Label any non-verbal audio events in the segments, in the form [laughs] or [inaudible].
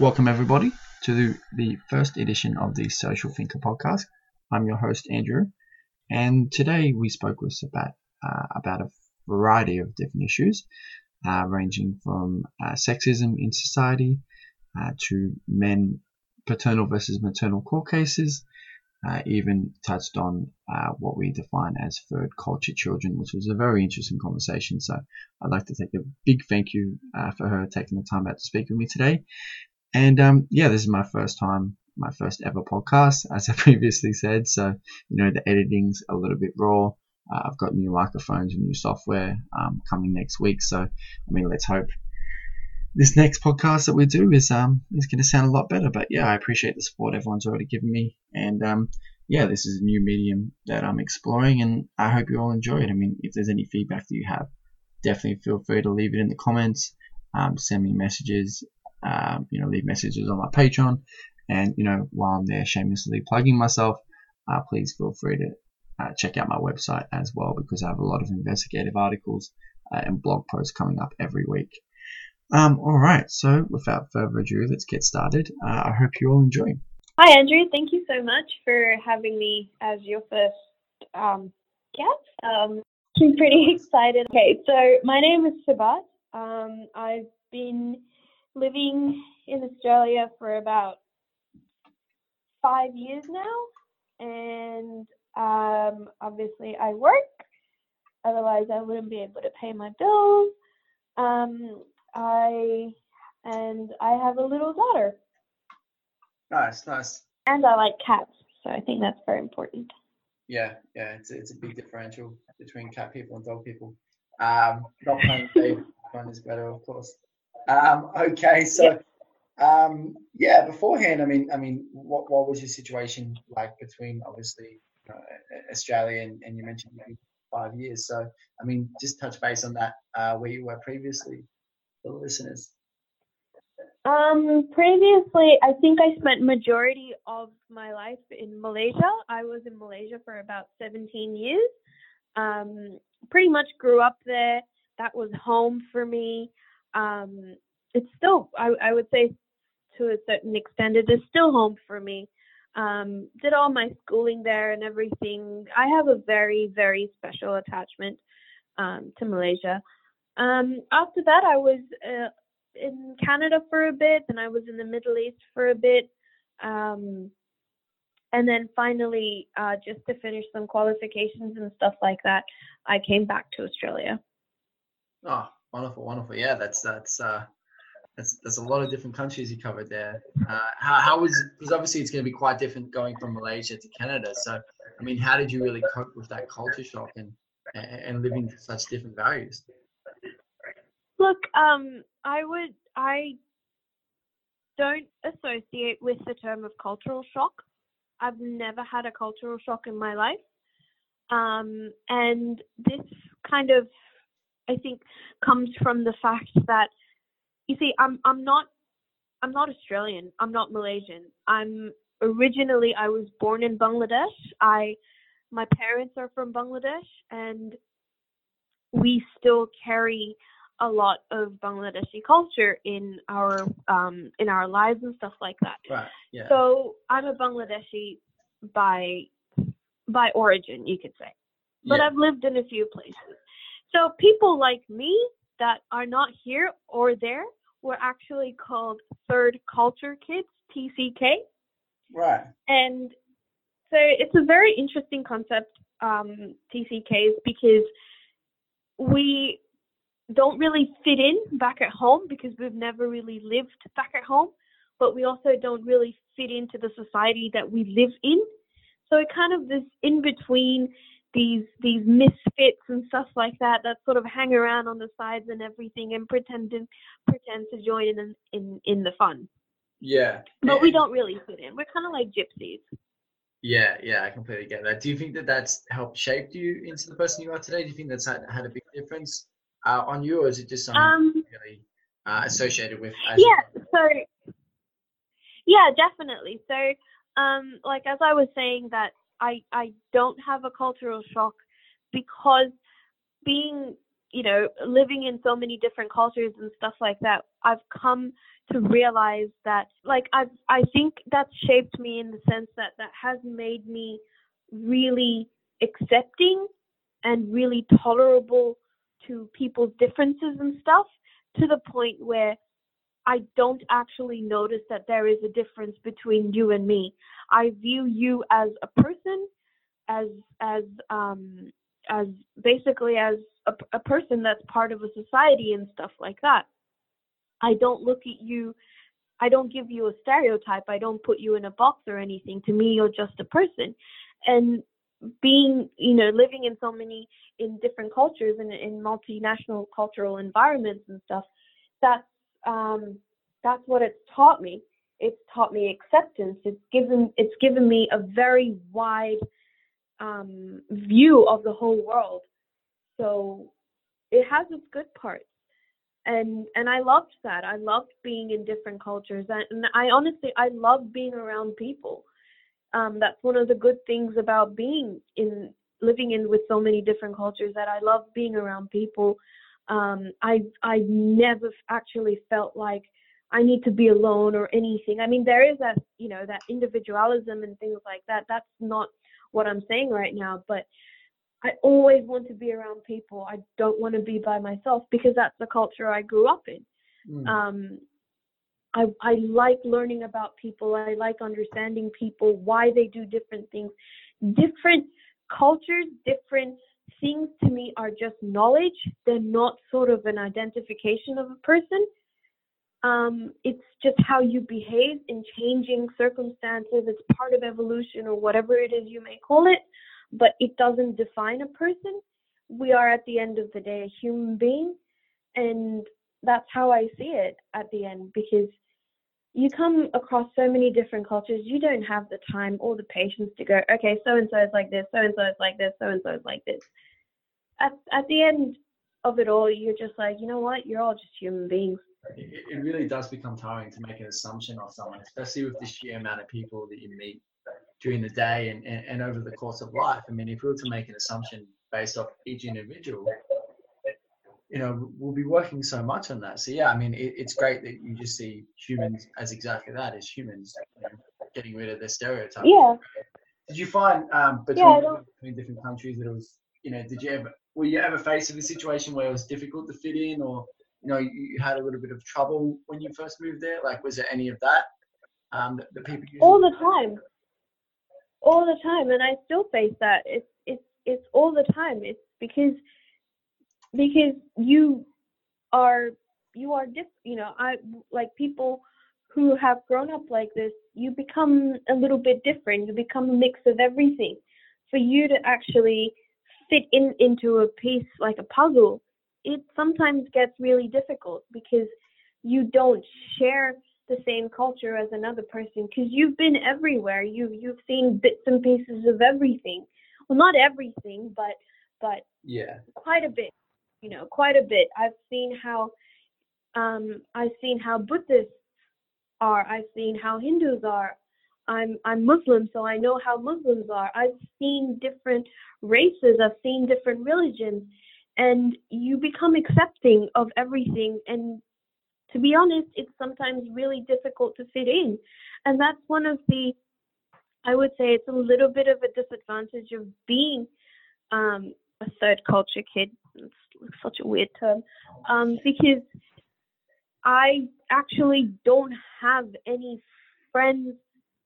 Welcome, everybody, to the first edition of the Social Thinker podcast. I'm your host, Andrew, and today we spoke with Sibat uh, about a variety of different issues, uh, ranging from uh, sexism in society uh, to men paternal versus maternal court cases, uh, even touched on uh, what we define as third culture children, which was a very interesting conversation. So I'd like to take a big thank you for her taking the time out to speak with me today. And um, yeah, this is my first time, my first ever podcast, [laughs] as I previously said. So, you know, the editing's a little bit raw. Uh, I've got new microphones and new software um, coming next week. So, I mean, let's hope this next podcast that we do is um is going to sound a lot better. But yeah, I appreciate the support everyone's already given me, and um yeah, this is a new medium that I'm exploring, and I hope you all enjoy it. I mean, if there's any feedback that you have, definitely feel free to leave it in the comments. Um, send me messages um, you know, leave messages on my Patreon. And, you know, while I'm there shamelessly plugging myself, uh, please feel free to uh, check out my website as well because I have a lot of investigative articles uh, and blog posts coming up every week. Um, all right, so without further ado, let's get started. Uh, I hope you all enjoy. Hi, Andrew. Thank you so much for having me as your first um, guest. Um, I'm [laughs] pretty excited. Okay, so my name is Sibat. Um, I've been living in Australia for about five years now, and um, obviously I work. Otherwise, I wouldn't be able to pay my bills. Um, I and I have a little daughter. Nice, nice. And I like cats, so I think that's very important. Yeah, yeah, it's it's a big differential between cat people and dog people. Um, not playing one is better, of course. Um, okay, so um, yeah, beforehand, I mean, I mean, what what was your situation like between obviously uh, Australia and, and you mentioned five years? So, I mean, just touch base on that uh, where you were previously for the listeners. Um, previously, I think I spent majority of my life in Malaysia. I was in Malaysia for about 17 years. Um, pretty much grew up there. That was home for me um, it's still, I, I would say, to a certain extent, it is still home for me. Um, did all my schooling there and everything. I have a very, very special attachment um, to Malaysia. Um, after that, I was uh, in Canada for a bit, and I was in the Middle East for a bit. Um, and then finally, uh, just to finish some qualifications and stuff like that, I came back to Australia. Oh, Wonderful, wonderful. Yeah, that's that's uh, that's that's a lot of different countries you covered there. Uh, how how was because obviously it's going to be quite different going from Malaysia to Canada. So I mean, how did you really cope with that culture shock and and living such different values? Look, um, I would I don't associate with the term of cultural shock. I've never had a cultural shock in my life. Um, and this kind of I think comes from the fact that you see, I'm I'm not I'm not Australian. I'm not Malaysian. I'm originally I was born in Bangladesh. I my parents are from Bangladesh and we still carry a lot of Bangladeshi culture in our um in our lives and stuff like that. Right. Yeah. So I'm a Bangladeshi by by origin, you could say. But yeah. I've lived in a few places. So people like me that are not here or there were actually called third culture kids, TCK. Right. And so it's a very interesting concept, um, TCKs, because we don't really fit in back at home because we've never really lived back at home, but we also don't really fit into the society that we live in. So it kind of this in between these these misfits and stuff like that that sort of hang around on the sides and everything and pretend to pretend to join in in in the fun. Yeah. But we don't really fit in. We're kind of like gypsies. Yeah, yeah, I completely get that. Do you think that that's helped shape you into the person you are today? Do you think that's had, had a big difference uh, on you, or is it just something um, really uh, associated with? yeah. So. Yeah, definitely. So, um, like as I was saying, that I I don't have a cultural shock because being you know, living in so many different cultures and stuff like that, I've come to realize that, like, I've, I think that's shaped me in the sense that that has made me really accepting and really tolerable to people's differences and stuff to the point where I don't actually notice that there is a difference between you and me. I view you as a person, as as um, as basically as a, a person that's part of a society and stuff like that. I don't look at you. I don't give you a stereotype. I don't put you in a box or anything. To me, you're just a person. And being, you know, living in so many in different cultures and in multinational cultural environments and stuff, that's um, that's what it's taught me. It's taught me acceptance. It's given it's given me a very wide um, view of the whole world. So it has its good parts, and and I loved that. I loved being in different cultures, and I honestly I love being around people. Um, that's one of the good things about being in living in with so many different cultures that I love being around people. Um, I I never actually felt like I need to be alone or anything. I mean, there is that you know that individualism and things like that. That's not what I'm saying right now, but I always want to be around people. I don't want to be by myself because that's the culture I grew up in. Mm. Um, I, I like learning about people. I like understanding people, why they do different things. Different cultures, different things to me are just knowledge. They're not sort of an identification of a person. Um, it's just how you behave in changing circumstances. It's part of evolution or whatever it is you may call it, but it doesn't define a person. We are at the end of the day a human being, and that's how I see it at the end because you come across so many different cultures, you don't have the time or the patience to go, okay, so and so is like this, so and so is like this, so and so is like this. At, at the end of it all, you're just like, you know what, you're all just human beings it, it really does become tiring to make an assumption of someone, especially with the sheer amount of people that you meet during the day and, and, and over the course of life. I mean, if we were to make an assumption based off each individual, you know, we'll be working so much on that. So yeah, I mean, it, it's great that you just see humans as exactly that, as humans, you know, getting rid of their stereotypes. Yeah. Did you find um, between, yeah, between different countries that it was, you know, did you ever, were you ever faced with a situation where it was difficult to fit in or you know you had a little bit of trouble when you first moved there? Like, was there any of that? Um, that, that people all the time, all the time, and I still face that. It's it's it's all the time. It's because because you are you are diff. You know, I like people who have grown up like this. You become a little bit different. You become a mix of everything. For you to actually fit in into a piece like a puzzle it sometimes gets really difficult because you don't share the same culture as another person because you've been everywhere. You you've seen bits and pieces of everything. Well, not everything, but but yeah, quite a bit. You know, quite a bit. I've seen how um, I've seen how Buddhists are. I've seen how Hindus are. I'm I'm Muslim, so I know how Muslims are. I've seen different races. I've seen different religions, and you become accepting of everything and to be honest it's sometimes really difficult to fit in and that's one of the i would say it's a little bit of a disadvantage of being um, a third culture kid it's such a weird term um, because i actually don't have any friends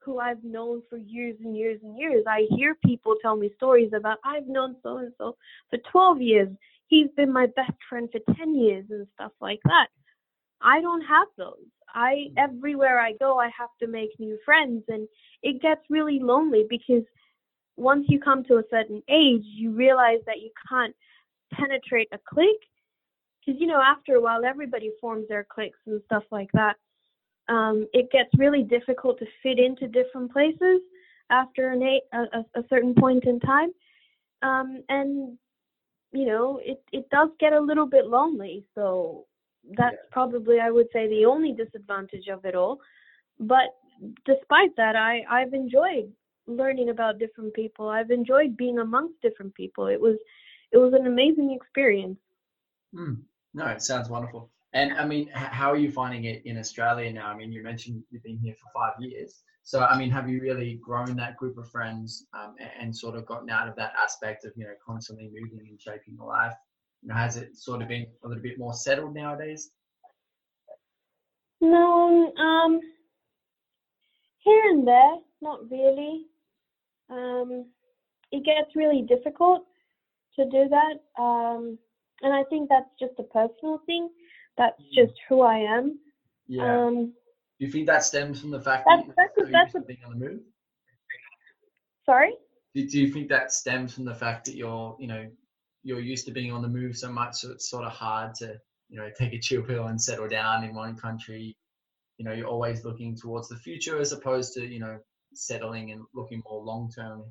who I've known for years and years and years. I hear people tell me stories about I've known so and so for 12 years he's been my best friend for 10 years and stuff like that. I don't have those. I everywhere I go I have to make new friends and it gets really lonely because once you come to a certain age you realize that you can't penetrate a clique because you know after a while everybody forms their cliques and stuff like that. Um, it gets really difficult to fit into different places after an eight, a, a certain point in time. Um, and you know, it it does get a little bit lonely. So that's yeah. probably I would say the only disadvantage of it all. But despite that, I I've enjoyed learning about different people. I've enjoyed being amongst different people. It was it was an amazing experience. Mm. No, it sounds wonderful. And I mean, how are you finding it in Australia now? I mean, you mentioned you've been here for five years. So, I mean, have you really grown that group of friends um, and, and, sort of gotten out of that aspect of, you know, constantly moving and shaping your life? You know, has it sort of been a little bit more settled nowadays? No, um, here and there, not really. Um, it gets really difficult to do that. Um, and I think that's just a personal thing. That's mm. just who I am. Yeah. Um, do you think that stems from the fact that's, that you're that's, that's being on the move? Sorry. Do, do you think that stems from the fact that you're, you know, you're used to being on the move so much, so it's sort of hard to, you know, take a chill pill and settle down in one country. You know, you're always looking towards the future as opposed to, you know, settling and looking more long term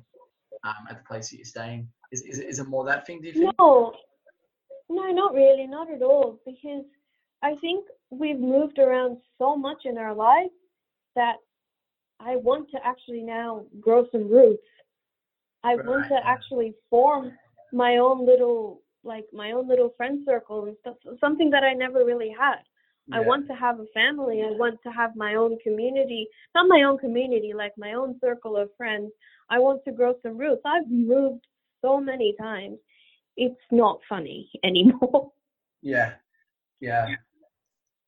um, at the place that you're staying. Is, is, is it more that thing? Do you think? No, no, not really, not at all. Because I think we've moved around so much in our lives that I want to actually now grow some roots. I right. want to actually form my own little like my own little friend circle and stuff something that I never really had. Yeah. I want to have a family. I want to have my own community. Not my own community, like my own circle of friends. I want to grow some roots. I've moved so many times. It's not funny [laughs] anymore. Yeah. Yeah.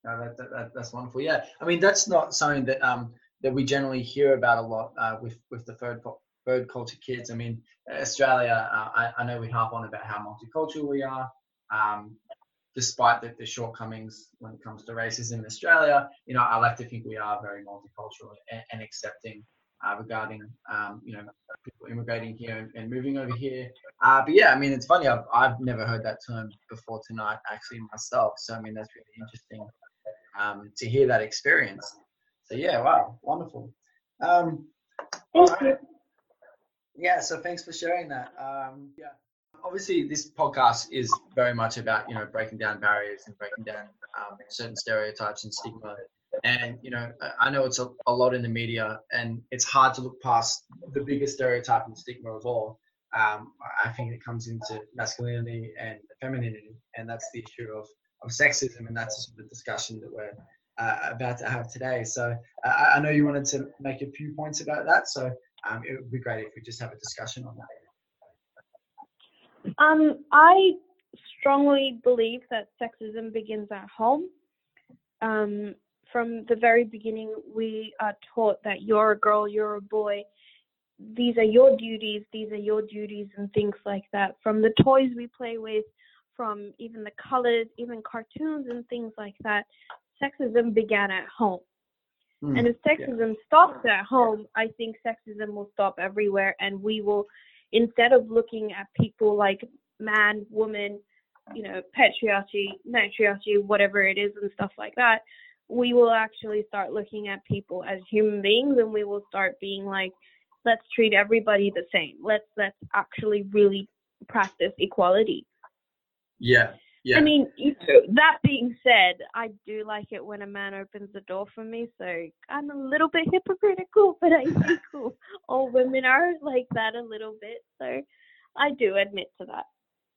No, that, that, that, that's wonderful. Yeah. I mean, that's not something that um that we generally hear about a lot uh, with with the third bird culture kids. I mean, Australia, uh, I, I, know we harp on about how multicultural we are, um, despite the, the, shortcomings when it comes to racism in Australia. You know, I like to think we are very multicultural and, and accepting uh, regarding, um, you know, people immigrating here and, and moving over here. Uh, but yeah, I mean, it's funny. I've, I've never heard that term before tonight, actually, myself. So, I mean, that's really interesting um, to hear that experience. So, yeah, wow, wonderful. Um, you yeah, so thanks for sharing that. Um, yeah, obviously this podcast is very much about you know breaking down barriers and breaking down um, certain stereotypes and stigma. And you know, I know it's a, a, lot in the media, and it's hard to look past the biggest stereotype and stigma of all. Um, I think it comes into masculinity and femininity, and that's the issue of, of sexism, and that's the discussion that we're uh, about to have today. So uh, I know you wanted to make a few points about that. So um, it would be great if we just have a discussion on that. Um, I strongly believe that sexism begins at home. Um, from the very beginning, we are taught that you're a girl, you're a boy. These are your duties, these are your duties, and things like that. From the toys we play with, from even the colors, even cartoons and things like that, sexism began at home. Mm, and if sexism yeah. stops at home, I think sexism will stop everywhere, and we will, instead of looking at people like man, woman, you know, patriarchy, matriarchy, whatever it is, and stuff like that, we will actually start looking at people as human beings, and we will start being like, let's treat everybody the same. Let's let's actually really practice equality. Yeah, yeah. I mean, that being said, I do like it when a man opens the door for me. So I'm a little bit hypocritical, [laughs] but I think all women are like that a little bit. So I do admit to that.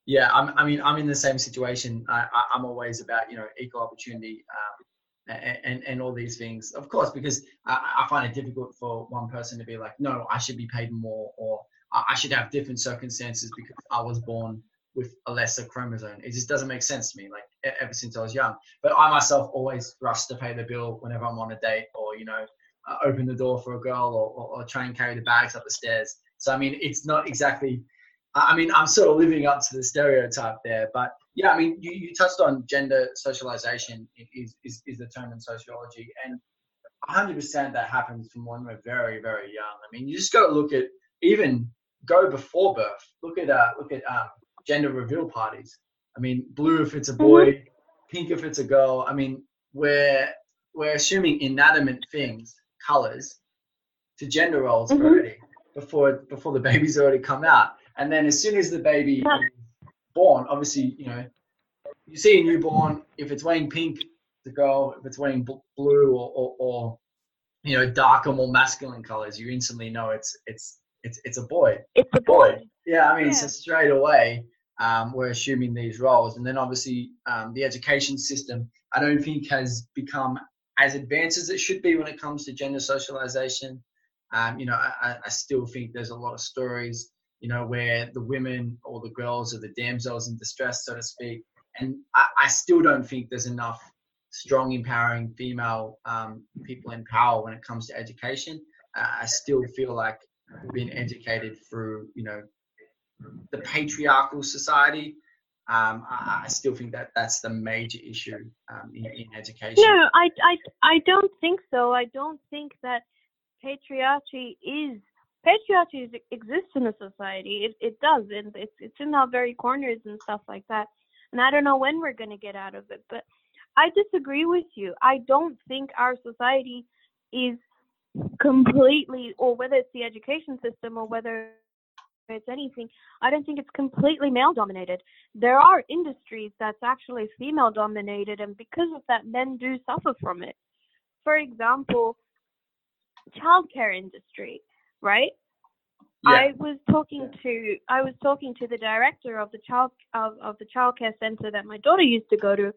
Yeah, I'm, i mean, I'm in the same situation. I, am always about you know equal opportunity um, and, and, all these things, of course, because I, I find it difficult for one person to be like, no, I should be paid more, or I should have different circumstances because I was born with a lesser chromosome. It just doesn't make sense to me. Like ever since I was young, but I myself always rush to pay the bill whenever I'm on a date, or you know, uh, open the door for a girl, or, or, or, try and carry the bags up the stairs. So I mean, it's not exactly. I mean, I'm sort of living up to the stereotype there, but yeah, I mean, you, you touched on gender socialization is, is, is the term in sociology, and 100% that happens from when we're very, very young. I mean, you just got to look at even go before birth. Look at uh, look at um, gender reveal parties. I mean, blue if it's a boy, mm-hmm. pink if it's a girl. I mean, we're we're assuming inanimate things, colors, to gender roles mm-hmm. already before before the baby's already come out. And then as soon as the baby is born, obviously, you know, you see a newborn. If it's wearing pink, the girl. If it's wearing blue or, or, or you know darker, more masculine colors, you instantly know it's it's it's it's a boy. It's a boy. Yeah, I mean, yeah. so straight away, um, we're assuming these roles. And then obviously um, the education system, I don't think has become as advanced as it should be when it comes to gender socialization. Um, you know, I, I, still think there's a lot of stories, you know, where the women or the girls or the damsels in distress, so to speak. And I, I still don't think there's enough strong, empowering female um, people in power when it comes to education. Uh, I still feel like we've been educated through, you know, the patriarchal society. Um, I, I, still think that that's the major issue um, in, in, education. No, I, I, I don't think so. I don't think that patriarchy is patriarchy exists in a society. It, it does, and it's it's in our very corners and stuff like that. And I don't know when we're gonna get out of it, but I disagree with you. I don't think our society is completely, or whether it's the education system or whether it's anything, I don't think it's completely male dominated. There are industries that's actually female dominated, and because of that, men do suffer from it. For example, childcare industry, right? Yeah. I was talking to I was talking to the director of the child of, of the childcare center that my daughter used to go to,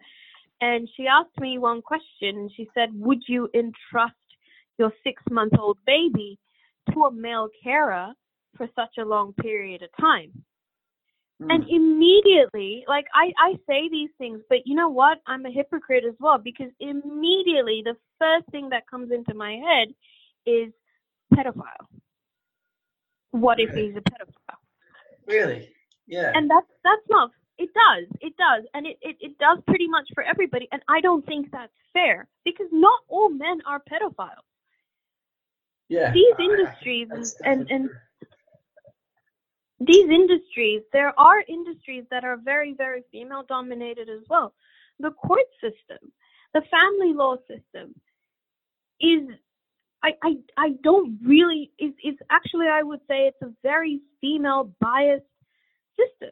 and she asked me one question. She said, "Would you entrust your six-month-old baby to a male carer for such a long period of time?" Mm. And immediately, like I, I say these things, but you know what? I'm a hypocrite as well because immediately the first thing that comes into my head is pedophile. What if he's a pedophile? Really? Yeah. And that's that's not it does. It does. And it, it, it does pretty much for everybody. And I don't think that's fair because not all men are pedophiles. Yeah. These industries and, and these industries, there are industries that are very, very female dominated as well. The court system, the family law system is I, I, I don't really is is actually I would say it's a very female biased system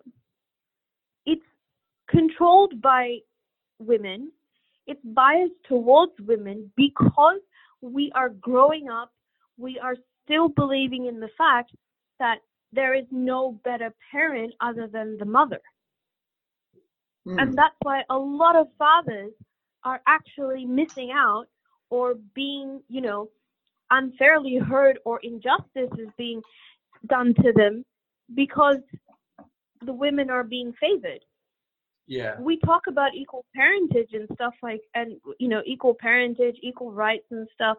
It's controlled by women. It's biased towards women because we are growing up, we are still believing in the fact that there is no better parent other than the mother. Mm. And that's why a lot of fathers are actually missing out or being, you know, unfairly hurt or injustice is being done to them because the women are being favored yeah we talk about equal parentage and stuff like and you know equal parentage equal rights and stuff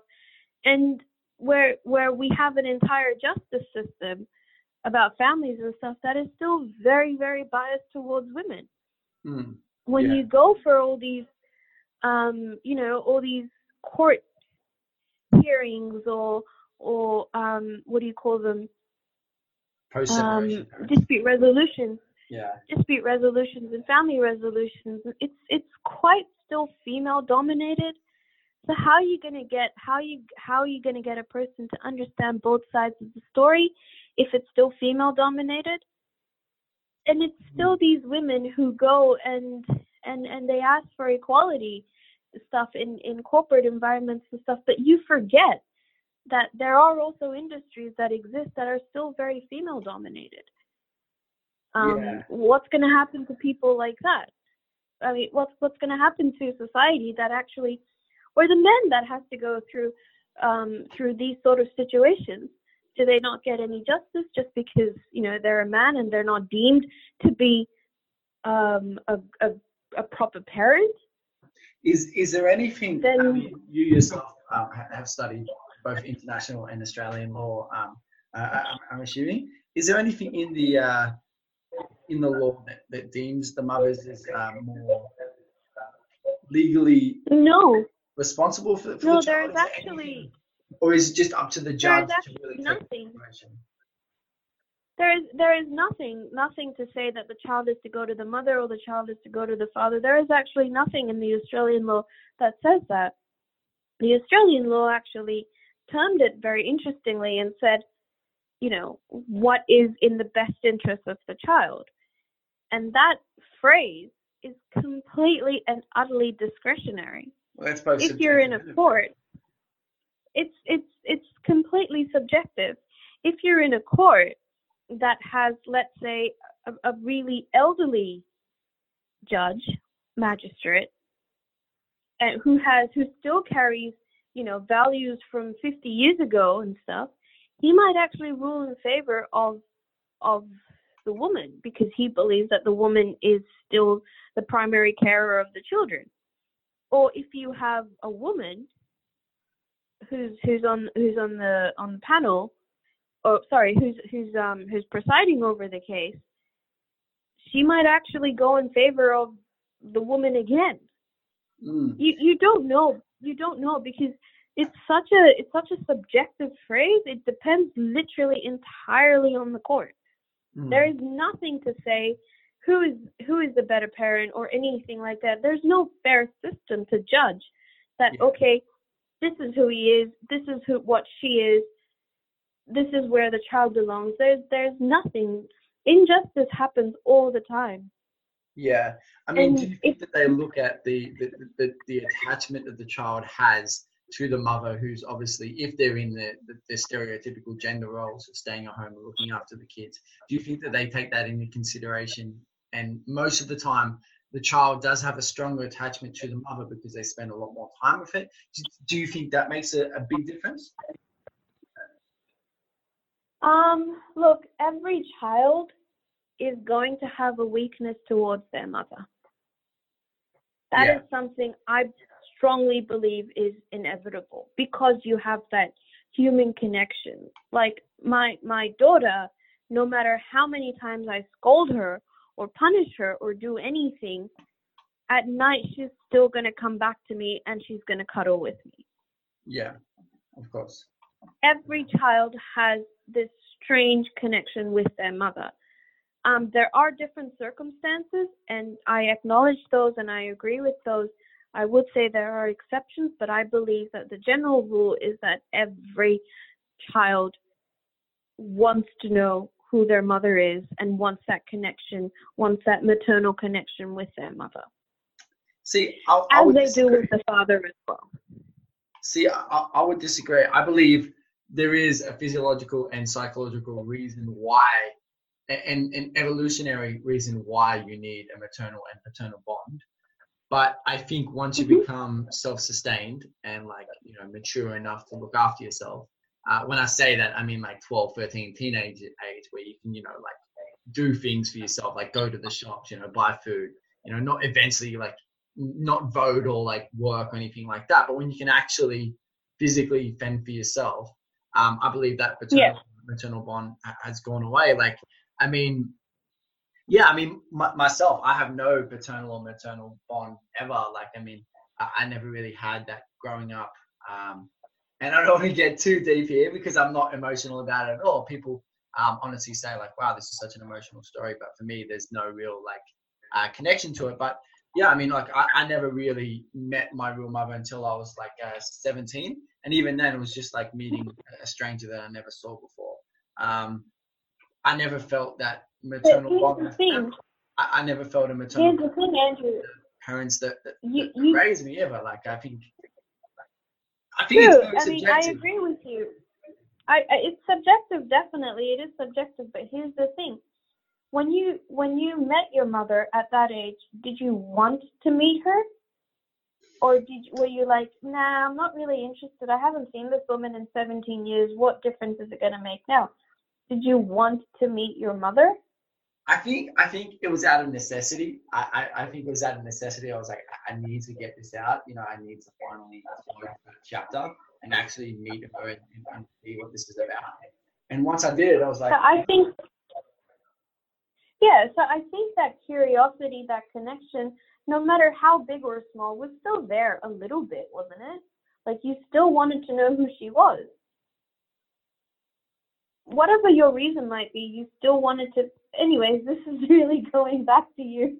and where where we have an entire justice system about families and stuff that is still very very biased towards women mm. when yeah. you go for all these um you know all these court hearings or or um what do you call them um, dispute resolution yeah. dispute resolutions and family resolutions. It's it's quite still female dominated. So how are you gonna get how you how are you gonna get a person to understand both sides of the story if it's still female dominated? And it's still hmm. these women who go and and and they ask for equality stuff in in corporate environments and stuff, but you forget that there are also industries that exist that are still very female dominated. Um, yeah. What's going to happen to people like that? I mean, what's what's going to happen to society that actually, or the men that has to go through um, through these sort of situations? Do they not get any justice just because you know they're a man and they're not deemed to be um, a, a, a proper parent? Is is there anything then, I mean, you yourself um, have studied both international and Australian law? Um, uh, I'm assuming. Is there anything in the uh, in the law that, that deems the mothers as um, more legally no responsible for, for no, the child? No, there's actually, or is it just up to the judge to really nothing. There is there is nothing nothing to say that the child is to go to the mother or the child is to go to the father. There is actually nothing in the Australian law that says that. The Australian law actually termed it very interestingly and said, you know, what is in the best interest of the child. And that phrase is completely and utterly discretionary. Well, if you're in a court, it's it's it's completely subjective. If you're in a court that has, let's say, a, a really elderly judge, magistrate, and who has who still carries you know values from 50 years ago and stuff, he might actually rule in favor of of the woman because he believes that the woman is still the primary carer of the children. Or if you have a woman who's who's on who's on the on the panel, or sorry, who's who's um who's presiding over the case, she might actually go in favor of the woman again. Mm. You you don't know you don't know because it's such a it's such a subjective phrase. It depends literally entirely on the court. Mm. There is nothing to say who is who is the better parent or anything like that. There's no fair system to judge that Yeah. okay, this is who he is, this is who what she is, this is where the child belongs. There's there's nothing. Injustice happens all the time. Yeah, I mean, And do you think if- that they look at the the, the the attachment that the child has to the mother, who's obviously, if they're in the, the, the stereotypical gender roles of staying at home and looking after the kids, do you think that they take that into consideration? And most of the time, the child does have a stronger attachment to the mother because they spend a lot more time with it. Do, do you think that makes a, a big difference? Um, look, every child is going to have a weakness towards their mother. That is Yeah. something I strongly believe is inevitable because you have that human connection. Like my my daughter, no matter how many times I scold her or punish her or do anything, at night she's still gonna come back to me and she's gonna cuddle with me Yeah, of course. Every child has this strange connection with their mother. Um, there are different circumstances, and I acknowledge those and I agree with those. I would say there are exceptions, but I believe that the general rule is that every child wants to know who their mother is and wants that connection, wants that maternal connection with their mother, See, I, I as would they do with the father as well. See, I, I- would disagree. I believe there is a physiological and psychological reason why, and an evolutionary reason why you need a maternal and paternal bond. But I think once you Mhm. become self-sustained and like you know mature enough to look after yourself, uh, when I say that, I mean like 12, 13, teenage age where you can you know like do things for yourself, like go to the shops, you know, buy food, you know, not eventually like not vote or like work or anything like that, but when you can actually physically fend for yourself, um, I believe that paternal, maternal bond has gone away. Like, I mean, yeah, I mean, my, myself, I have no paternal or maternal bond ever. Like, I mean, I, I never really had that growing up. Um, and I don't [laughs] want to get too deep here because I'm not emotional about it at all. People um, honestly say like, "Wow, this is such an emotional story," but for me, there's no real like uh, connection to it. But yeah, I mean, like I, I never really met my real mother until I was like uh, 17, and even then, it was just like meeting a stranger that I never saw before. Um, I never felt that maternal bond. the with thing. them. I, I never felt a maternal Here's the thing, Andrew. parents that, that, You, that you raised me ever. Like I think, I think it's True. very I mean, I agree with you. I, I it's subjective, definitely. It is subjective, but here's the thing: when you when you met your mother at that age, did you want to meet her, or did you, were you like, nah, I'm not really interested. I haven't seen this woman in 17 years. What difference is it gonna make now? Did you want to meet your mother? I think I think it was out of necessity. I, I, I think it was out of necessity. I was like, I need to get this out. You know, I need to finally close the chapter and actually meet her and, and see what this is about. And once I did, I was like, I think, yeah. So I think that curiosity, that connection, no matter how big or small, was still there a little bit, wasn't it? Like you still wanted to know who she was. Whatever your reason might be, you still wanted to. Anyways, this is [laughs] really going back to you.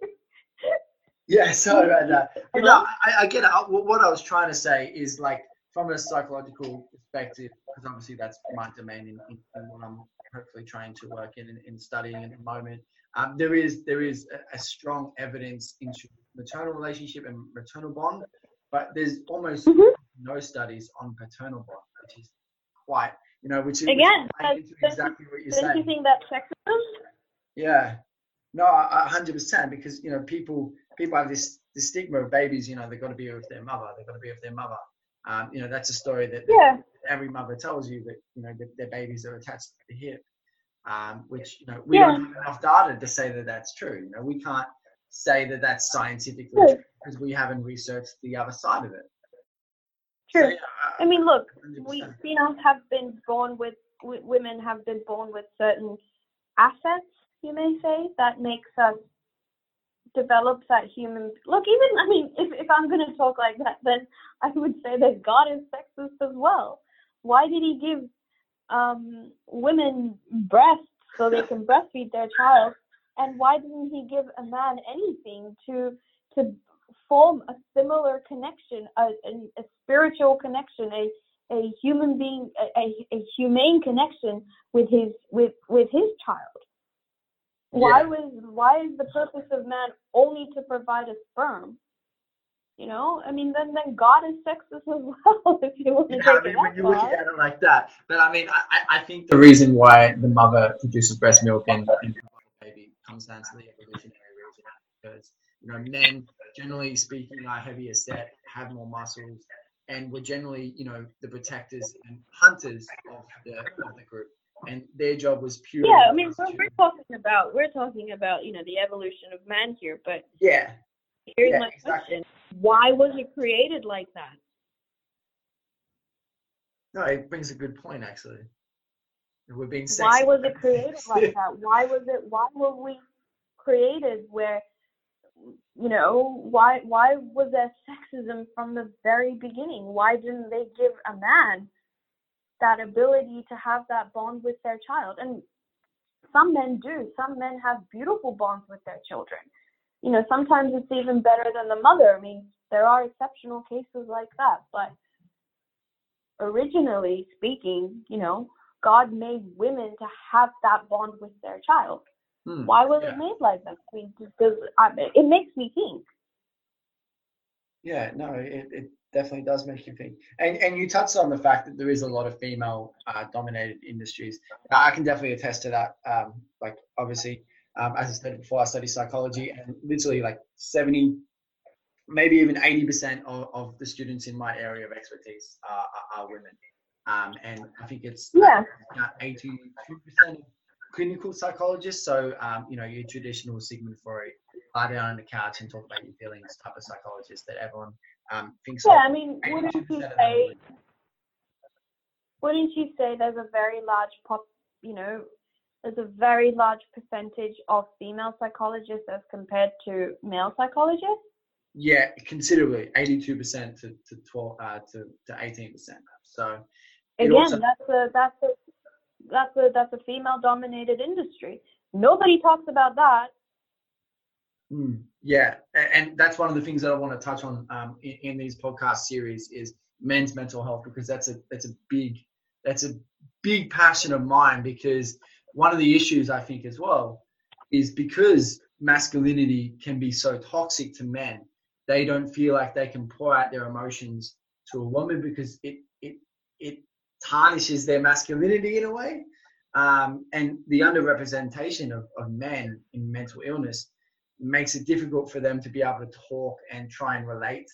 Yeah, [laughs] sorry about that. But no, I, I get it. What I was trying to say is like from a psychological perspective, because obviously that's my domain in, in, in what I'm hopefully trying to work in and in studying at the moment. Um, there is there is a, a strong evidence into maternal relationship and maternal bond, but there's almost Mhm. no studies on paternal bond, which is quite you know, which is which Again, is playing that's- into that's- exactly what you're Don't you saying. think that's sexism? Yeah. No, hundred percent. Because you know, people people have this this stigma of babies. You know, they've got to be with their mother. They've got to be with their mother. Um, you know, that's a story that, yeah. every mother tells you that you know that their babies are attached to the hip. Um, which you know we Yeah. don't have enough data to say that that's true. You know, we can't say that that's scientifically True. true because we haven't researched the other side of it. True. So, yeah, I mean, look, 100%. we females have been born with w- women have been born with certain assets, you may say, that makes us develop that human. Look, even I mean, if if I'm going to talk like that, then I would say that God is sexist as well. Why did He give um, women breasts so they can breastfeed their child, and why didn't He give a man anything to to form a similar connection, a, a, a spiritual connection, a a human being, a, a, a humane connection with his with with his child. Why Yeah. was why is the purpose of man only to provide a sperm? You know, I mean, then then God is sexist as [laughs] well. If you want to Yeah, take I it mean, that when you're looking at it like that, but I mean, I, I I think the reason why the mother produces breast milk and, and provides baby comes down to the evolutionary reason because you know men, generally speaking, are heavier set, have more muscles, and we're generally you know the protectors and hunters of the of the group, and their job was purely Yeah, I mean, we're, talking about we're talking about you know the evolution of man here, but yeah, here's Yeah, my exactly. question: Why was it created like that? no, it brings a good point actually. We're being sexist. Why was it created [laughs] like that? Why was it? Why were we created where, you know, why why was there sexism from the very beginning? Why didn't they give a man that ability to have that bond with their child? And some men do. Some men have beautiful bonds with their children. You know, sometimes it's even better than the mother. I mean, there are exceptional cases like that, but originally speaking, you know, God made women to have that bond with their child. Hmm, Why was yeah. it made like that? I mean, does I, it makes me think. Yeah, no, it, it definitely does make you think. And and you touched on the fact that there is a lot of female uh, dominated industries. I can definitely attest to that. Um, like obviously, um, as I said before, I study psychology, and literally like seventy, maybe even eighty percent of, of the students in my area of expertise are, are, are women. Um, and I think it's Yeah. eighty-two percent clinical psychologists. So um, you know, your traditional Sigmund Freud, lie down on the couch and talk about your feelings type of psychologist that everyone um, thinks Yeah. I mean, wouldn't you of them are say? Wouldn't you say there's a very large pop? You know, there's a very large percentage of female psychologists as compared to male psychologists. Yeah, considerably, eighty-two percent to to twelve uh, to to eighteen percent. So Again, also- that's a that's a that's a that's a female dominated industry. Nobody talks about that. Mm, yeah, and that's one of the things that I want to touch on um, in, in these podcast series is men's mental health because that's a that's a big that's a big passion of mine because one of the issues I think as well is because masculinity can be so toxic to men, they don't feel like they can pour out their emotions to a woman because it it it tarnishes their masculinity in a way. Um, and the underrepresentation of, of men in mental illness makes it difficult for them to be able to talk and try and relate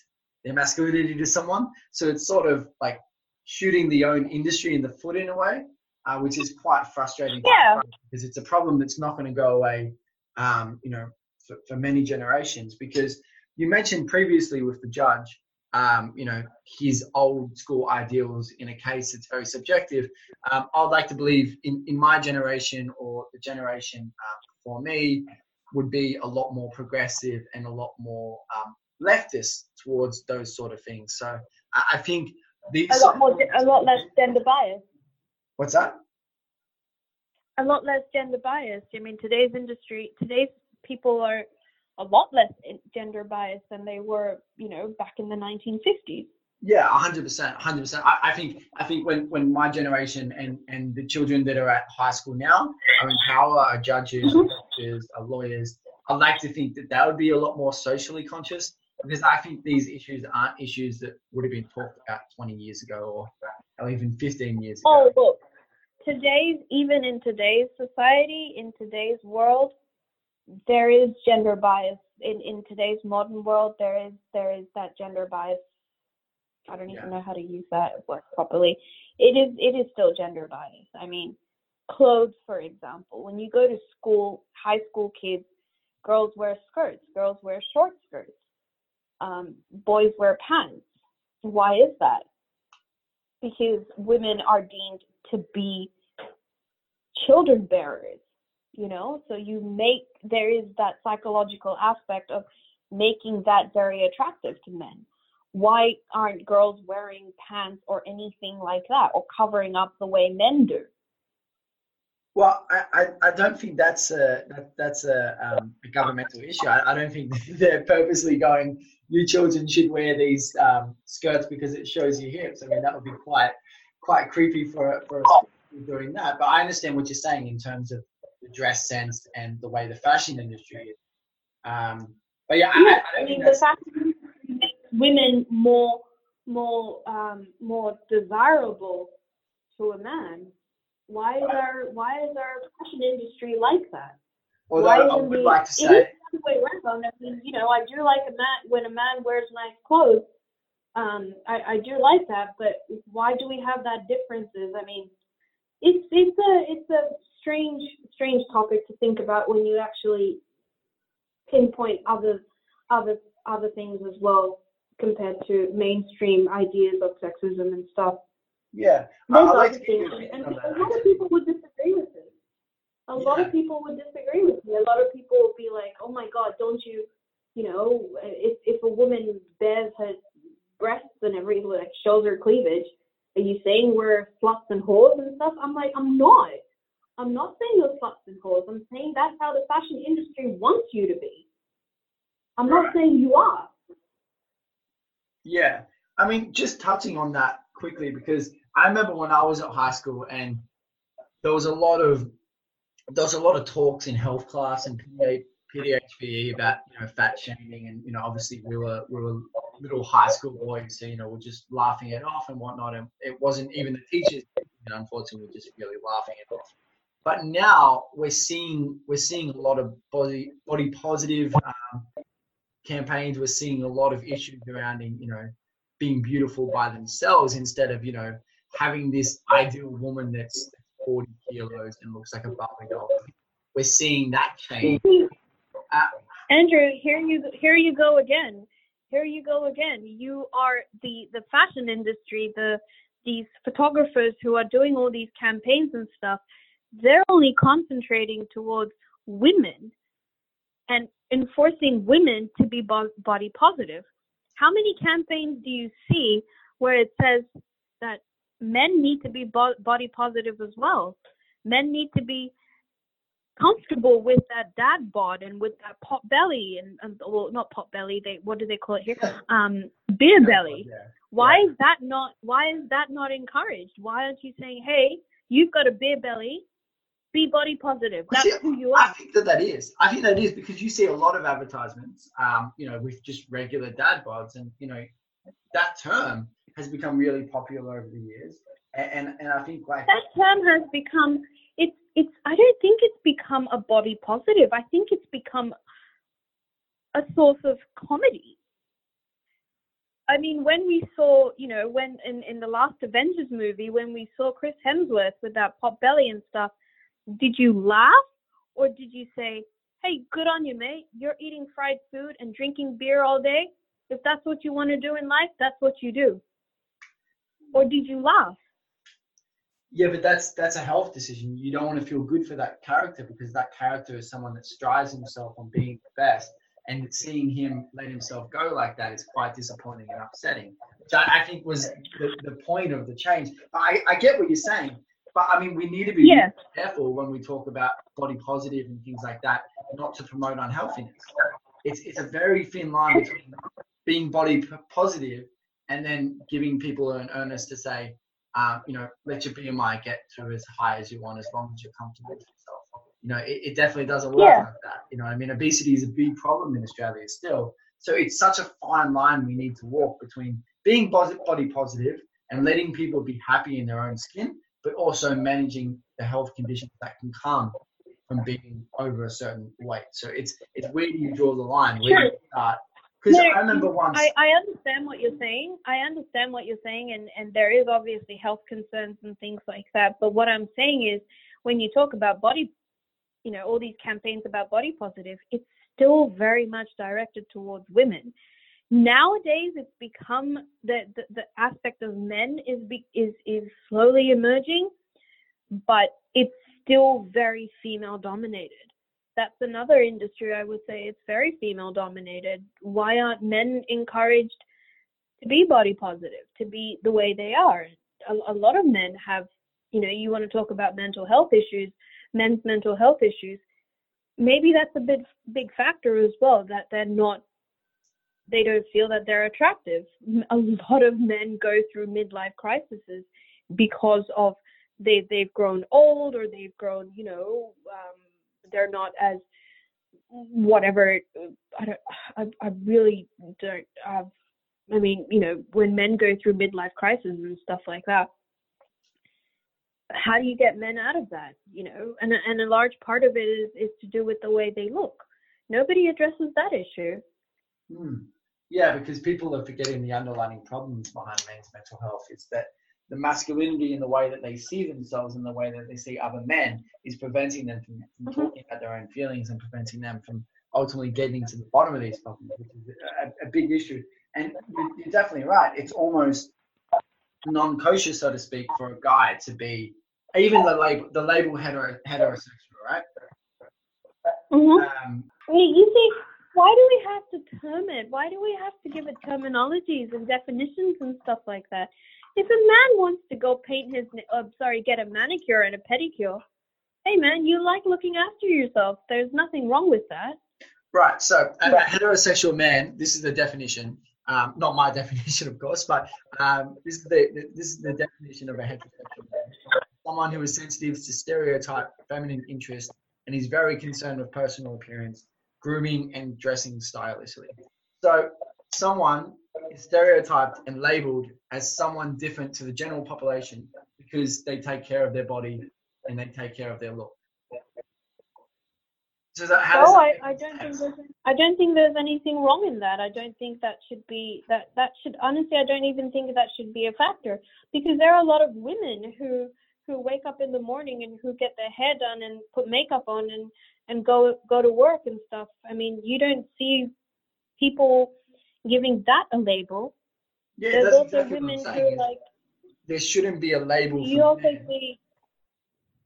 their masculinity to someone. So it's sort of like shooting the own industry in the foot in a way, uh, which is quite frustrating. Yeah. Because it's a problem that's not going to go away, um, you know, for, for many generations. Because you mentioned previously with the judge, um, you know, his old school ideals in a case that's very subjective. Um, I'd like to believe in, in my generation or the generation um, before me would be a lot more progressive and a lot more um, leftist towards those sort of things. So I, I think these. A lot more, a lot less gender bias. What's that? a lot less gender bias. I mean, today's industry, today's people are a lot less gender biased than they were, you know, back in the 1950s. Yeah, hundred percent, hundred percent. I think I think when, when my generation and, and the children that are at high school now are in power, are judges, are doctors, are lawyers. I like to think that they would be a lot more socially conscious because I think these issues aren't issues that would have been talked about twenty years ago or, or even fifteen years ago. Oh, look, today's, even in today's society, in today's world, there is gender bias in, in today's modern world. There is there is that gender bias. I don't even yeah. know how to use that word properly. It is it is still gender bias. I mean, clothes, for example. When you go to school, high school kids, girls wear skirts, girls wear short skirts, um, boys wear pants. Why is that? Because women are deemed to be children bearers, you know? So you make, there is that psychological aspect of making that very attractive to men. Why aren't girls wearing pants or anything like that or covering up the way men do? Well, I, I, I don't think that's a that, that's a, um, a governmental issue. I, I don't think [laughs] they're purposely going. You children should wear these um, skirts because it shows your hips. I mean, that would be quite quite creepy for for us doing that. But I understand what you're saying in terms of the dress sense and the way the fashion industry is. Um, but yeah, yeah I, I, I mean, the makes women more more um, more desirable to a man why is our why is our fashion industry like that? Well, why I would we, like to say. It is the way around. I mean, you know, I do like a man when a man wears nice clothes. Um, I, I do like that, but why do we have that differences? I mean, it's it's a it's a strange strange topic to think about when you actually pinpoint other other other things as well compared to mainstream ideas of sexism and stuff. Yeah, I, I like and a lot of people would disagree with this. A yeah. lot of people would disagree with me. A lot of people would be like, "Oh my God, don't you, you know, if if a woman bears her breasts and everything, like shows her cleavage, are you saying we're sluts and whores and stuff?" I'm like, I'm not. I'm not saying you're sluts and whores. I'm saying that's how the fashion industry wants you to be. I'm right. not saying you are. Yeah, I mean, just touching on that quickly because I remember when I was at high school and there was a lot of there was a lot of talks in health class and PDHPE about you know fat shaming and you know obviously we were we were little high school boys so you know we're just laughing it off and whatnot and it wasn't even the teachers unfortunately we're just really laughing it off. But now we're seeing we're seeing a lot of body body positive um, campaigns. We're seeing a lot of issues around you know being beautiful by themselves instead of you know having this ideal woman that's 40 kilos and looks like a Barbie doll. We're seeing that change. Uh, Andrew, here you here you go again. Here you go again. You are the the fashion industry, the these photographers who are doing all these campaigns and stuff. They're only concentrating towards women and enforcing women to be body positive. How many campaigns do you see where it says that men need to be body positive as well. Men need to be comfortable with that dad bod and with that pot belly and, and well not pot belly they what do they call it here? Um beer belly. why is that not why is that not encouraged? Why aren't you saying hey you've got a beer belly be body positive. That's see, who you are. i think that that is. I think that is because you see a lot of advertisements um you know with just regular dad bods and you know that term has become really popular over the years. And, and, and I think like that term has become it's it's I don't think it's become a body positive. I think it's become a source of comedy. I mean, when we saw, you know, when in, in the last Avengers movie, when we saw Chris Hemsworth with that pot belly and stuff, did you laugh or did you say, hey, good on you, mate? You're eating fried food and drinking beer all day. If that's what you want to do in life, that's what you do or did you laugh? Yeah, but that's that's a health decision. You don't want to feel good for that character because that character is someone that strives himself on being the best. And seeing him let himself go like that is quite disappointing and upsetting. Which I, I think was the, the point of the change. I, I get what you're saying, but I mean we need to be yeah. careful when we talk about body positive and things like that, not to promote unhealthiness. It's it's a very thin line between being body positive and then giving people an earnest to say, um, you know, let your BMI get to as high as you want as long as you're comfortable with yourself. You know, it, it definitely doesn't work yeah. like that. You know, I mean, obesity is a big problem in Australia still. So it's such a fine line we need to walk between being body positive and letting people be happy in their own skin, but also managing the health conditions that can come from being over a certain weight. So it's it's where do you draw the line? Where do you start? Because No, I remember once. I, I understand what you're saying. I understand what you're saying, and, and there is obviously health concerns and things like that. But what I'm saying is, when you talk about body, you know, all these campaigns about body positive, it's still very much directed towards women. Nowadays, it's become the, the, the aspect of men is be, is is slowly emerging, but it's still very female dominated that's another industry I would say it's very female dominated. Why aren't men encouraged to be body positive, to be the way they are? A, a, lot of men have, you know, you want to talk about mental health issues, men's mental health issues. Maybe that's a big big factor as well that they're not they don't feel that they're attractive. A lot of men go through midlife crises because of they they've grown old or they've grown, you know, um, they're not as whatever i don't i, I really don't have i mean you know when men go through midlife crises and stuff like that how do you get men out of that you know and and a large part of it is is to do with the way they look nobody addresses that issue Hmm. Yeah, because people are forgetting the underlying problems behind men's mental health. is that the masculinity in the way that they see themselves and the way that they see other men is preventing them from, from Mhm. talking about their own feelings and preventing them from ultimately getting to the bottom of these problems, which is a, a big issue. And you- you're definitely right. It's almost non-kosher, so to speak, for a guy to be even the label the label hetero, heterosexual, right? mm-hmm. Um, you, you see why do we have to term it why do we have to give it terminologies and definitions and stuff like that if a man wants to go paint his uh, sorry get a manicure and a pedicure hey man you like looking after yourself there's nothing wrong with that Right. So a, heterosexual man. This is the definition. Um, not my [laughs] definition, of course, but um, this is the, this is the definition of a heterosexual man. Someone who is sensitive to stereotype feminine interest and is very concerned with personal appearance, grooming, and dressing stylishly. So someone stereotyped and labeled as someone different to the general population because they take care of their body and they take care of their look. So that, how does no that I, I don't think there's I don't think there's anything wrong in that I don't think that should be that that should honestly I don't even think that should be a factor because there are a lot of women who who wake up in the morning and who get their hair done and put makeup on and and go go to work and stuff. I mean, you don't see people giving that a label. Yeah, There's that's also exactly what I'm women saying. who like there shouldn't be a label you for also men. see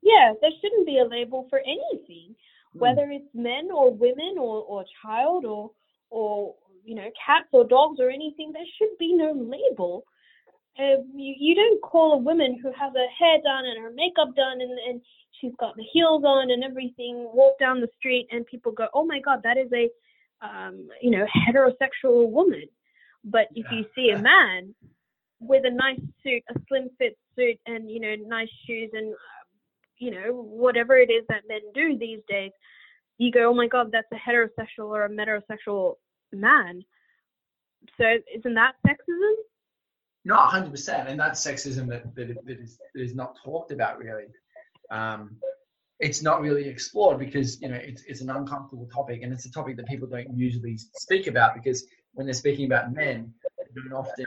yeah, there shouldn't be a label for anything, Hmm. whether it's men or women or or child or or you know cats or dogs or anything. There should be no label. Uh, you, you don't call a woman who has her hair done and her makeup done and, and she's got the heels on and everything walk down the street and people go oh my god that is a um, you know heterosexual woman but if you see a man with a nice suit a slim fit suit and you know nice shoes and uh, you know whatever it is that men do these days you go oh my god that's a heterosexual or a metrosexual man so isn't that sexism No, 100%. And that's sexism that, that, that, is, that is not talked about really. Um, it's not really explored because, you know, it's, it's an uncomfortable topic and it's a topic that people don't usually speak about because when they're speaking about men, they don't often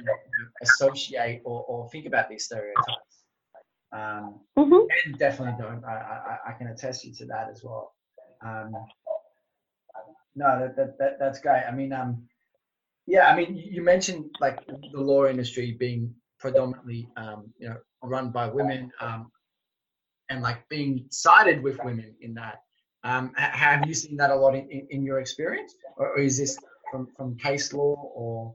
associate or, or think about these stereotypes. Um, mm-hmm. men definitely don't. I, I, I can attest you to that as well. Um, no, that, that, that, that's great. I mean, um, yeah, I mean, you you mentioned like the law industry being predominantly, um, you know, run by women, um, and like being sided with women in that. Um, have you seen that a lot in, in, in your experience, or, or is this from, from case law, or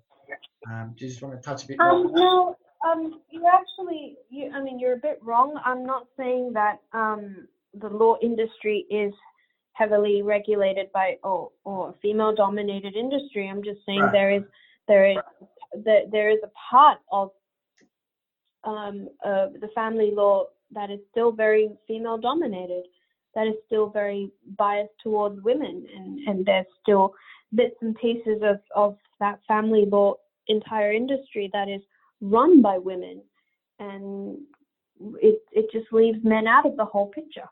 um, do you just want to touch a bit? Um, no, um, you actually, you, I mean, you're a bit wrong. I'm not saying that um, the law industry is heavily regulated by or or female dominated industry. I'm just saying Right. there is there is there, there is a part of um, uh, the family law that is still very female dominated, that is still very biased towards women, and and there's still bits and pieces of of that family law entire industry that is run by women, and it it just leaves men out of the whole picture.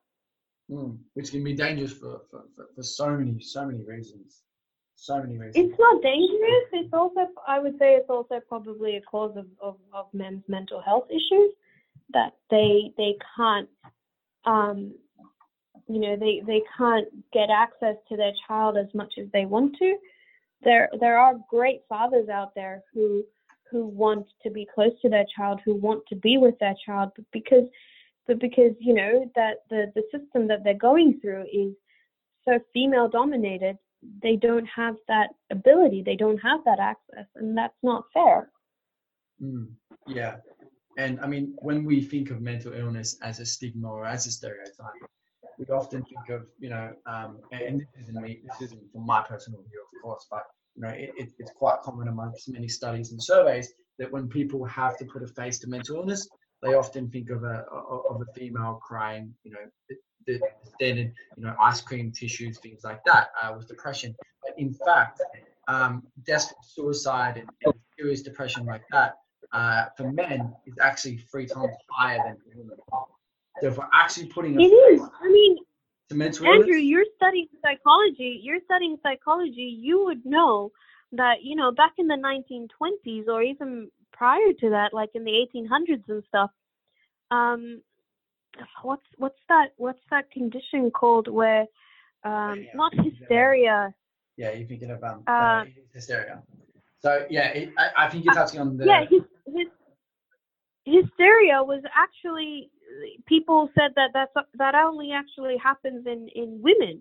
mm, which can be dangerous for, for, for, for so many so many reasons. So many reasons. It's not dangerous. It's also, I would say, it's also probably a cause of, of, of men's mental health issues that they they can't, um, you know, they they can't get access to their child as much as they want to. There there are great fathers out there who who want to be close to their child, who want to be with their child, but because but because you know that the the system that they're going through is so female dominated they don't have that ability they don't have that access and that's not fair mm, yeah and i mean when we think of mental illness as a stigma or as a stereotype we often think of you know um, and this isn't me this isn't from my personal view of course but you know it, it, it's quite common amongst many studies and surveys that when people have to put a face to mental illness they often think of a of a female crying you know the standard, you know, ice cream tissues, things like that uh, with depression. But in fact, um, suicide, and, and, serious depression like that uh, for men is actually three times higher than for women. So if we're actually putting it is. I mean, to mental Andrew, illness, you're studying psychology. You're studying psychology. You would know that you know back in the 1920s or even prior to that, like in the 1800s and stuff. Um, what's what's that what's that condition called where um not hysteria yeah you're thinking of um uh, hysteria so yeah it, I, I think you're touching on the yeah his, hysteria was actually people said that that's that only actually happens in in women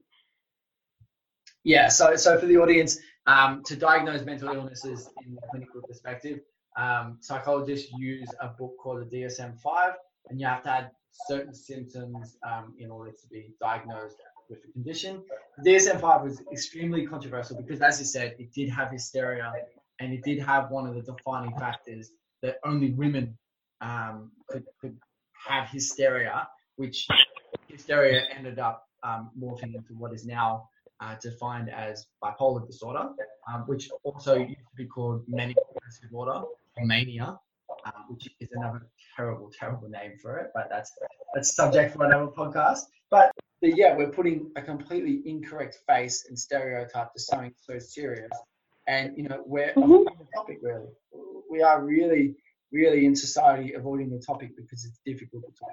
yeah so so for the audience um to diagnose mental illnesses in the clinical perspective um, psychologists use a book called the DSM-5 and you have to add certain symptoms um, in order to be diagnosed with the condition. The DSM-5 was extremely controversial because, as you said, it did have hysteria and it did have one of the defining factors that only women um, could, could have hysteria, which hysteria ended up um, morphing into what is now uh, defined as bipolar disorder, um, which also used to be called manic depressive disorder or mania um, which is another terrible, terrible name for it, but that's that's subject for another podcast. But, but yeah, we're putting a completely incorrect face and stereotype to something so serious, and you know we're mm-hmm. avoiding the topic really. We are really, really in society avoiding the topic because it's difficult to talk.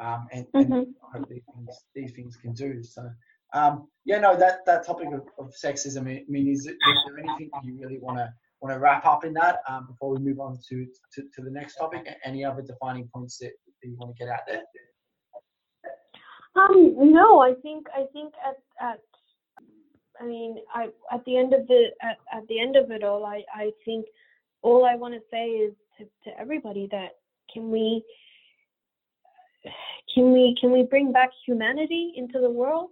Um, and, mm-hmm. and I hope these things, these things can do so. Um, yeah, no, that, that topic of, of sexism. I mean, is, is there anything you really want to want to wrap up in that um, before we move on to, to, to the next topic? Any other defining points that, that you want to get out there? Um, no, I think I think at, at I mean I at the end of the at, at the end of it all I, I think all I want to say is to, to everybody that can we can we can we bring back humanity into the world?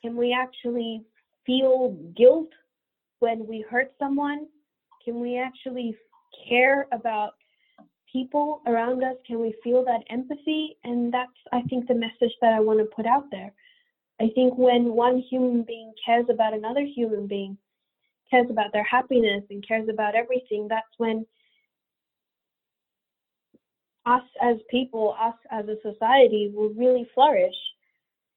Can we actually feel guilt when we hurt someone? Can we actually care about people around us? Can we feel that empathy? And that's, I think, the message that I want to put out there. I think when one human being cares about another human being, cares about their happiness and cares about everything, that's when us as people, us as a society will really flourish.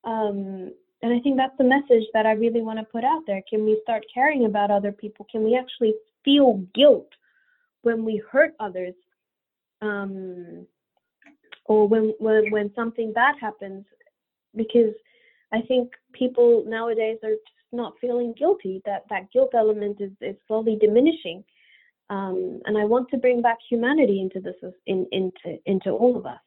Um, and I think that's the message that I really want to put out there. Can we start caring about other people? Can we actually feel guilt when we hurt others um, or when, when when something bad happens because i think people nowadays are not feeling guilty that that guilt element is, is slowly diminishing um, and i want to bring back humanity into this in, into into all of us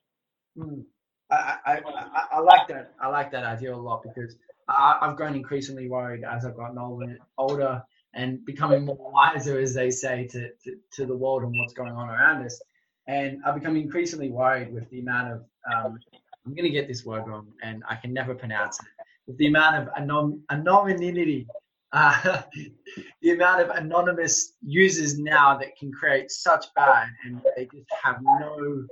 mm. I, I, I, I, like that i like that idea a lot because I, i've grown increasingly worried as i've gotten older older and becoming more wiser, as they say, to, to, to the world and what's going on around us. And I've become increasingly worried with the amount of, um, I'm going to get this word wrong and I can never pronounce it, the amount of anon- anonymity, uh, [laughs] the amount of anonymous users now that can create such bad and they just have no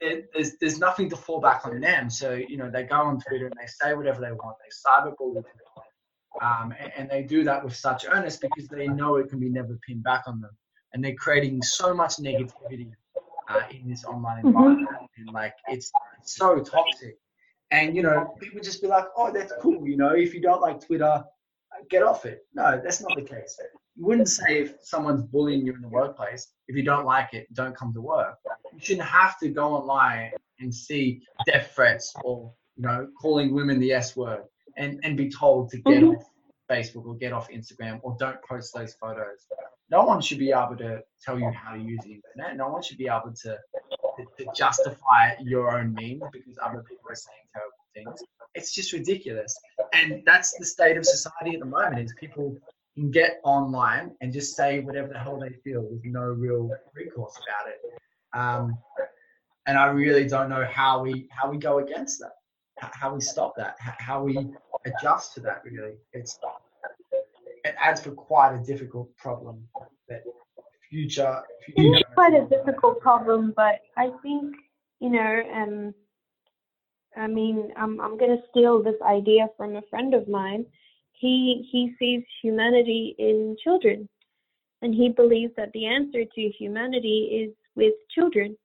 there's there's nothing to fall back on them. So you know they go on Twitter and they say whatever they want. They cyberbully. Um, and, and, they do that with such earnest because they know it can be never pinned back on them. And they're creating so much negativity uh, in this online mm-hmm. environment. Mm-hmm. And like, it's, it's so toxic. And you know, people just be like, "Oh, that's cool." You know, if you don't like Twitter, get off it. No, that's not the case. You wouldn't say if someone's bullying you in the workplace, if you don't like it, don't come to work. You shouldn't have to go online and see death threats or you know calling women the S word and and be told to get mm-hmm. off Facebook or get off Instagram or don't post those photos. No one should be able to tell you how to use the internet. No one should be able to, to, to justify your own means because other people are saying terrible things. It's just ridiculous. And that's the state of society at the moment is people can get online and just say whatever the hell they feel with no real recourse about it. Um, and I really don't know how we how we go against that, how we stop that, how we adjust to that. Really, it's it adds for quite a difficult problem that future. future it is quite a difficult problem, but I think you know, um, I mean, I'm I'm gonna steal this idea from a friend of mine. He he sees humanity in children, and he believes that the answer to humanity is with children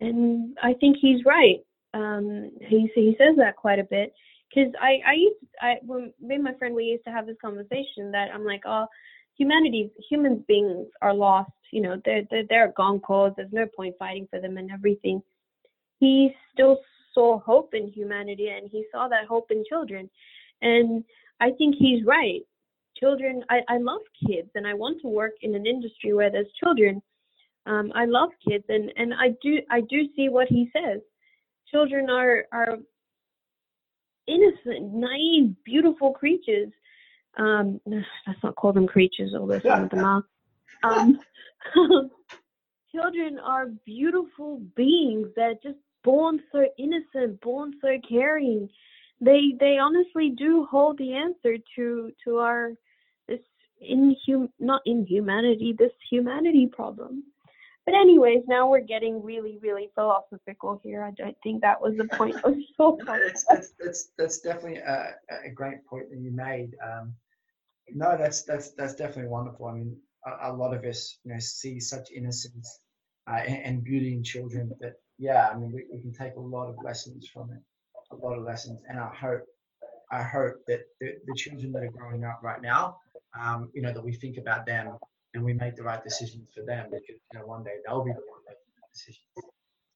and I think he's right. Um, he he says that quite a bit because I I used to, I when me and my friend we used to have this conversation that I'm like oh humanity human beings are lost you know they're they're, they're gone cause there's no point fighting for them and everything. He still saw hope in humanity and he saw that hope in children, and I think he's right. Children, I, I love kids and I want to work in an industry where there's children um, I love kids, and and I do I do see what he says. Children are are innocent, naive, beautiful creatures. Um, [sighs] let's not call them creatures, although some of them are. Um, [laughs] children are beautiful beings that are just born so innocent, born so caring. They they honestly do hold the answer to to our this inhum not inhumanity, this humanity problem. But anyways, now we're getting really, really philosophical here. I don't think that was the point of [laughs] so that's, that's, that's, that's definitely a, a great point that you made. Um, no, that's that's that's definitely wonderful. I mean, a, a lot of us, you know, see such innocence uh, and, and, beauty in children that, yeah, I mean, we, we can take a lot of lessons from it, a lot of lessons. And I hope, I hope that the, the children that are growing up right now, um, you know, that we think about them and we make the right decisions for them because you know one day they'll be the one making the decisions.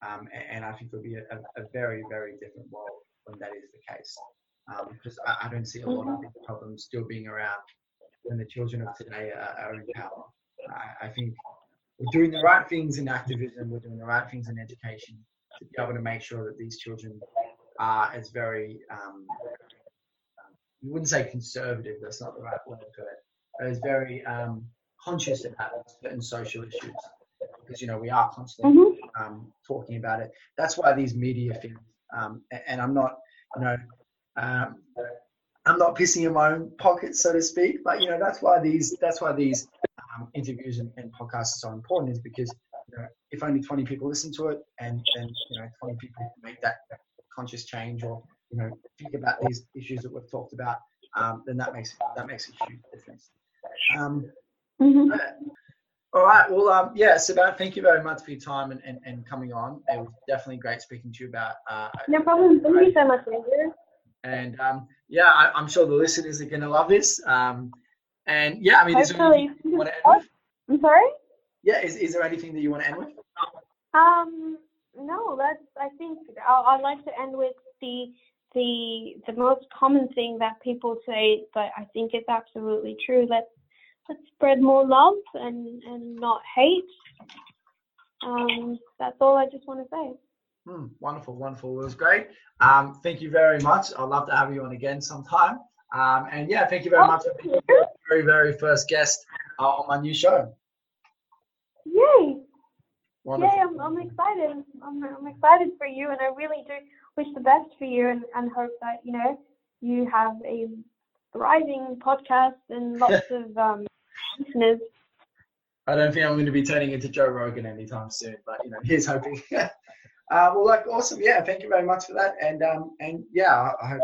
Um, and, and, I think it'll be a, a, very, very different world when that is the case. Um, because I, I, don't see a lot of these problems still being around when the children of today are, are in power. I, I, think we're doing the right things in activism, we're doing the right things in education to be able to make sure that these children are as very, um, you wouldn't say conservative, that's not the right word for it, but as very um, conscious about certain social issues because you know we are constantly mm-hmm. um, talking about it. That's why these media things, um, and I'm not, you know, um, I'm not pissing in my own pocket, so to speak. But you know, that's why these that's why these um, interviews and, and, podcasts are so important, is because you know, if only 20 people listen to it, and then you know 20 people make that conscious change, or you know think about these issues that we've talked about, um, then that makes that makes a huge difference. Um, Mm-hmm. All right. Well, um, yeah, Sibat, thank you very much for your time and, and, and coming on. It was definitely great speaking to you about. Uh, no problem. Thank you so much, Andrew. And um, yeah, I, am sure the listeners are going to love this. Um, and yeah, I mean, is there anything you want to end with? I'm sorry? Yeah, is, is there anything that you want to end with? Um, no, that's, I think i would like to end with the the the most common thing that people say, but I think it's absolutely true. Let's let's spread more love and, and not hate. Um, that's all I just want to say. Hmm, wonderful, wonderful. It was great. Um, thank you very much. I'd love to have you on again sometime. Um, and yeah, thank you very oh, much for being the very, very first guest uh, on my new show. Yay! Wonderful. Yay, I'm, I'm excited. I'm, I'm excited for you, and I really do wish the best for you and, and hope that, you know, you have a thriving podcast and lots [laughs] of um, listeners. I don't think I'm going to be turning into Joe Rogan anytime soon, but you know, here's hoping. [laughs] uh, well, like, awesome. Yeah, thank you very much for that, and um, and yeah, I, I hope